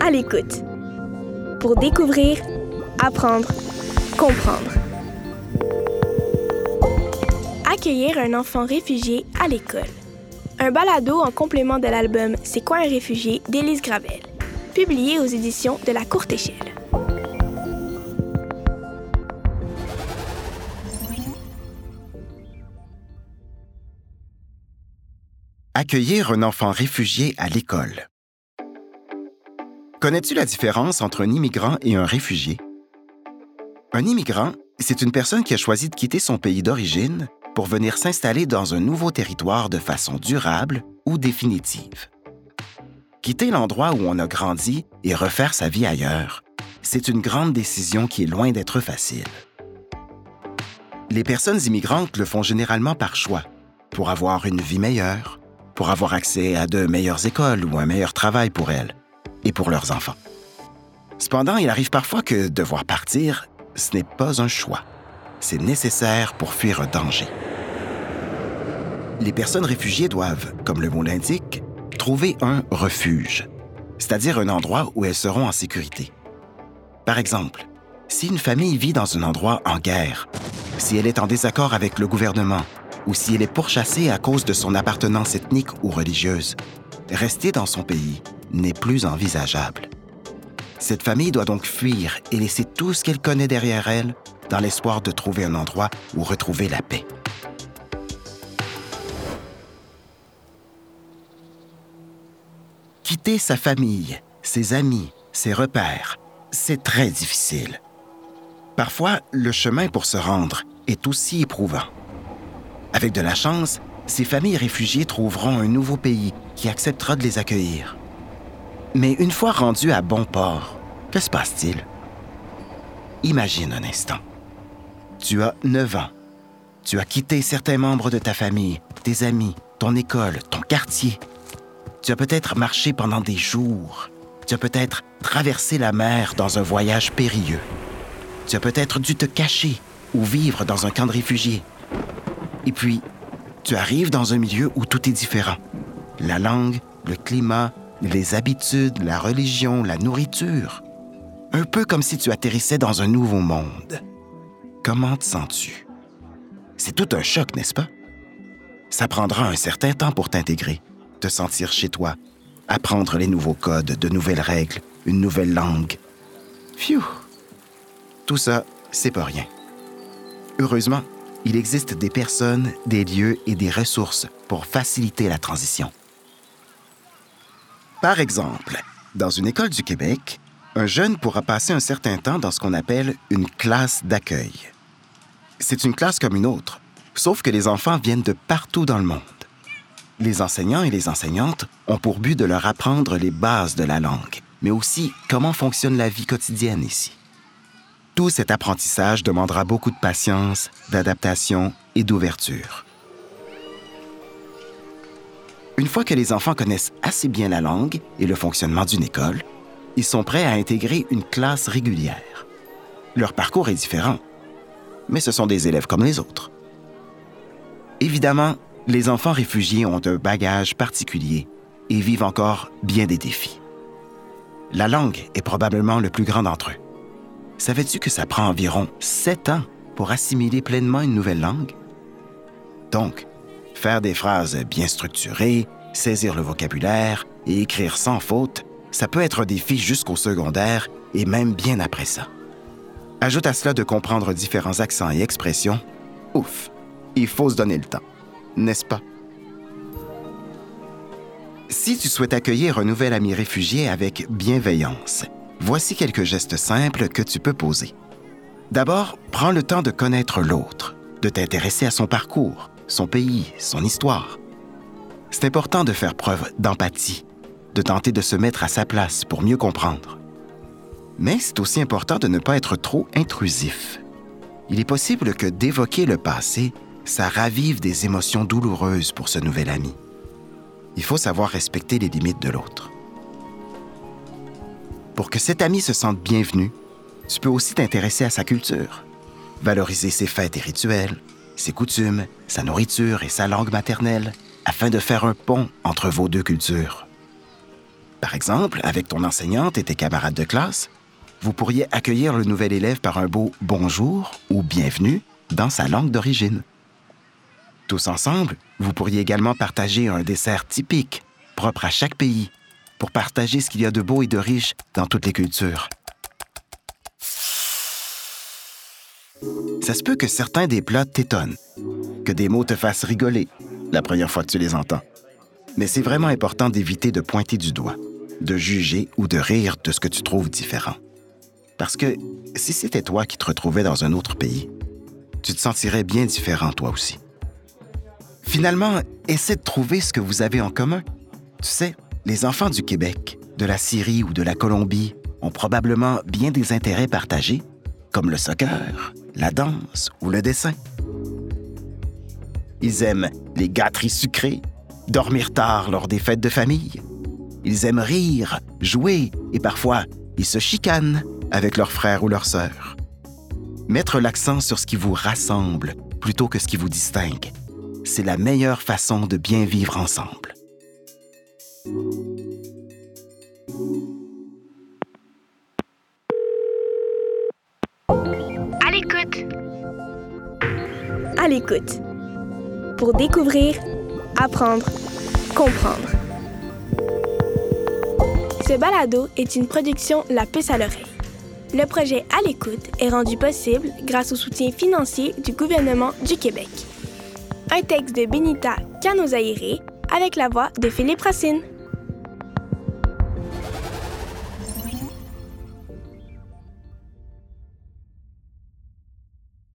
À l'écoute. Pour découvrir, apprendre, comprendre. Accueillir un enfant réfugié à l'école. Un balado en complément de l'album C'est quoi un réfugié d'Élise Gravel, publié aux éditions de La Courte Échelle. Accueillir un enfant réfugié à l'école. Connais-tu la différence entre un immigrant et un réfugié? Un immigrant, c'est une personne qui a choisi de quitter son pays d'origine pour venir s'installer dans un nouveau territoire de façon durable ou définitive. Quitter l'endroit où on a grandi et refaire sa vie ailleurs, c'est une grande décision qui est loin d'être facile. Les personnes immigrantes le font généralement par choix, pour avoir une vie meilleure, pour avoir accès à de meilleures écoles ou un meilleur travail pour elles et pour leurs enfants. Cependant, il arrive parfois que devoir partir, ce n'est pas un choix. C'est nécessaire pour fuir un danger. Les personnes réfugiées doivent, comme le mot l'indique, trouver un refuge, c'est-à-dire un endroit où elles seront en sécurité. Par exemple, si une famille vit dans un endroit en guerre, si elle est en désaccord avec le gouvernement ou si elle est pourchassée à cause de son appartenance ethnique ou religieuse, rester dans son pays n'est plus envisageable. Cette famille doit donc fuir et laisser tout ce qu'elle connaît derrière elle dans l'espoir de trouver un endroit où retrouver la paix. Quitter sa famille, ses amis, ses repères, c'est très difficile. Parfois, le chemin pour se rendre est aussi éprouvant. Avec de la chance, ces familles réfugiées trouveront un nouveau pays qui acceptera de les accueillir. Mais une fois rendues à bon port, que se passe-t-il? Imagine un instant. Tu as 9 ans. Tu as quitté certains membres de ta famille, tes amis, ton école, ton quartier. Tu as peut-être marché pendant des jours. Tu as peut-être traversé la mer dans un voyage périlleux. Tu as peut-être dû te cacher ou vivre dans un camp de réfugiés. Et puis, tu arrives dans un milieu où tout est différent. La langue, le climat, les habitudes, la religion, la nourriture. Un peu comme si tu atterrissais dans un nouveau monde. Comment te sens-tu? C'est tout un choc, n'est-ce pas? Ça prendra un certain temps pour t'intégrer, te sentir chez toi, apprendre les nouveaux codes, de nouvelles règles, une nouvelle langue. Phew! Tout ça, c'est pas rien. Heureusement, il existe des personnes, des lieux et des ressources pour faciliter la transition. Par exemple, dans une école du Québec, un jeune pourra passer un certain temps dans ce qu'on appelle une classe d'accueil. C'est une classe comme une autre, sauf que les enfants viennent de partout dans le monde. Les enseignants et les enseignantes ont pour but de leur apprendre les bases de la langue, mais aussi comment fonctionne la vie quotidienne ici. Tout cet apprentissage demandera beaucoup de patience, d'adaptation et d'ouverture. Une fois que les enfants connaissent assez bien la langue et le fonctionnement d'une école, ils sont prêts à intégrer une classe régulière. Leur parcours est différent, mais ce sont des élèves comme les autres. Évidemment, les enfants réfugiés ont un bagage particulier et vivent encore bien des défis. La langue est probablement le plus grand d'entre eux. Savais-tu que ça prend environ sept ans pour assimiler pleinement une nouvelle langue? Donc, faire des phrases bien structurées, saisir le vocabulaire et écrire sans faute, ça peut être un défi jusqu'au secondaire et même bien après ça. Ajoute à cela de comprendre différents accents et expressions. Ouf, il faut se donner le temps, n'est-ce pas? Si tu souhaites accueillir un nouvel ami réfugié avec bienveillance, voici quelques gestes simples que tu peux poser. D'abord, prends le temps de connaître l'autre, de t'intéresser à son parcours, son pays, son histoire. C'est important de faire preuve d'empathie, de tenter de se mettre à sa place pour mieux comprendre. Mais c'est aussi important de ne pas être trop intrusif. Il est possible que d'évoquer le passé, ça ravive des émotions douloureuses pour ce nouvel ami. Il faut savoir respecter les limites de l'autre. Pour que cet ami se sente bienvenu, tu peux aussi t'intéresser à sa culture, valoriser ses fêtes et rituels, ses coutumes, sa nourriture et sa langue maternelle, afin de faire un pont entre vos deux cultures. Par exemple, avec ton enseignante et tes camarades de classe, vous pourriez accueillir le nouvel élève par un beau bonjour ou bienvenue dans sa langue d'origine. Tous ensemble, vous pourriez également partager un dessert typique, propre à chaque pays, pour partager ce qu'il y a de beau et de riche dans toutes les cultures. Ça se peut que certains des plats t'étonnent, que des mots te fassent rigoler la première fois que tu les entends. Mais c'est vraiment important d'éviter de pointer du doigt, de juger ou de rire de ce que tu trouves différent. Parce que si c'était toi qui te retrouvais dans un autre pays, tu te sentirais bien différent toi aussi. Finalement, essaie de trouver ce que vous avez en commun. Tu sais, les enfants du Québec, de la Syrie ou de la Colombie ont probablement bien des intérêts partagés, comme le soccer, la danse ou le dessin. Ils aiment les gâteries sucrées, dormir tard lors des fêtes de famille. Ils aiment rire, jouer et parfois ils se chicanent avec leurs frères ou leurs sœurs. Mettre l'accent sur ce qui vous rassemble plutôt que ce qui vous distingue, c'est la meilleure façon de bien vivre ensemble. Pour découvrir, apprendre, comprendre. Ce balado est une production La Puce à l'oreille. Le projet À l'écoute est rendu possible grâce au soutien financier du gouvernement du Québec. Un texte de Benita Canozaire avec la voix de Philippe Racine.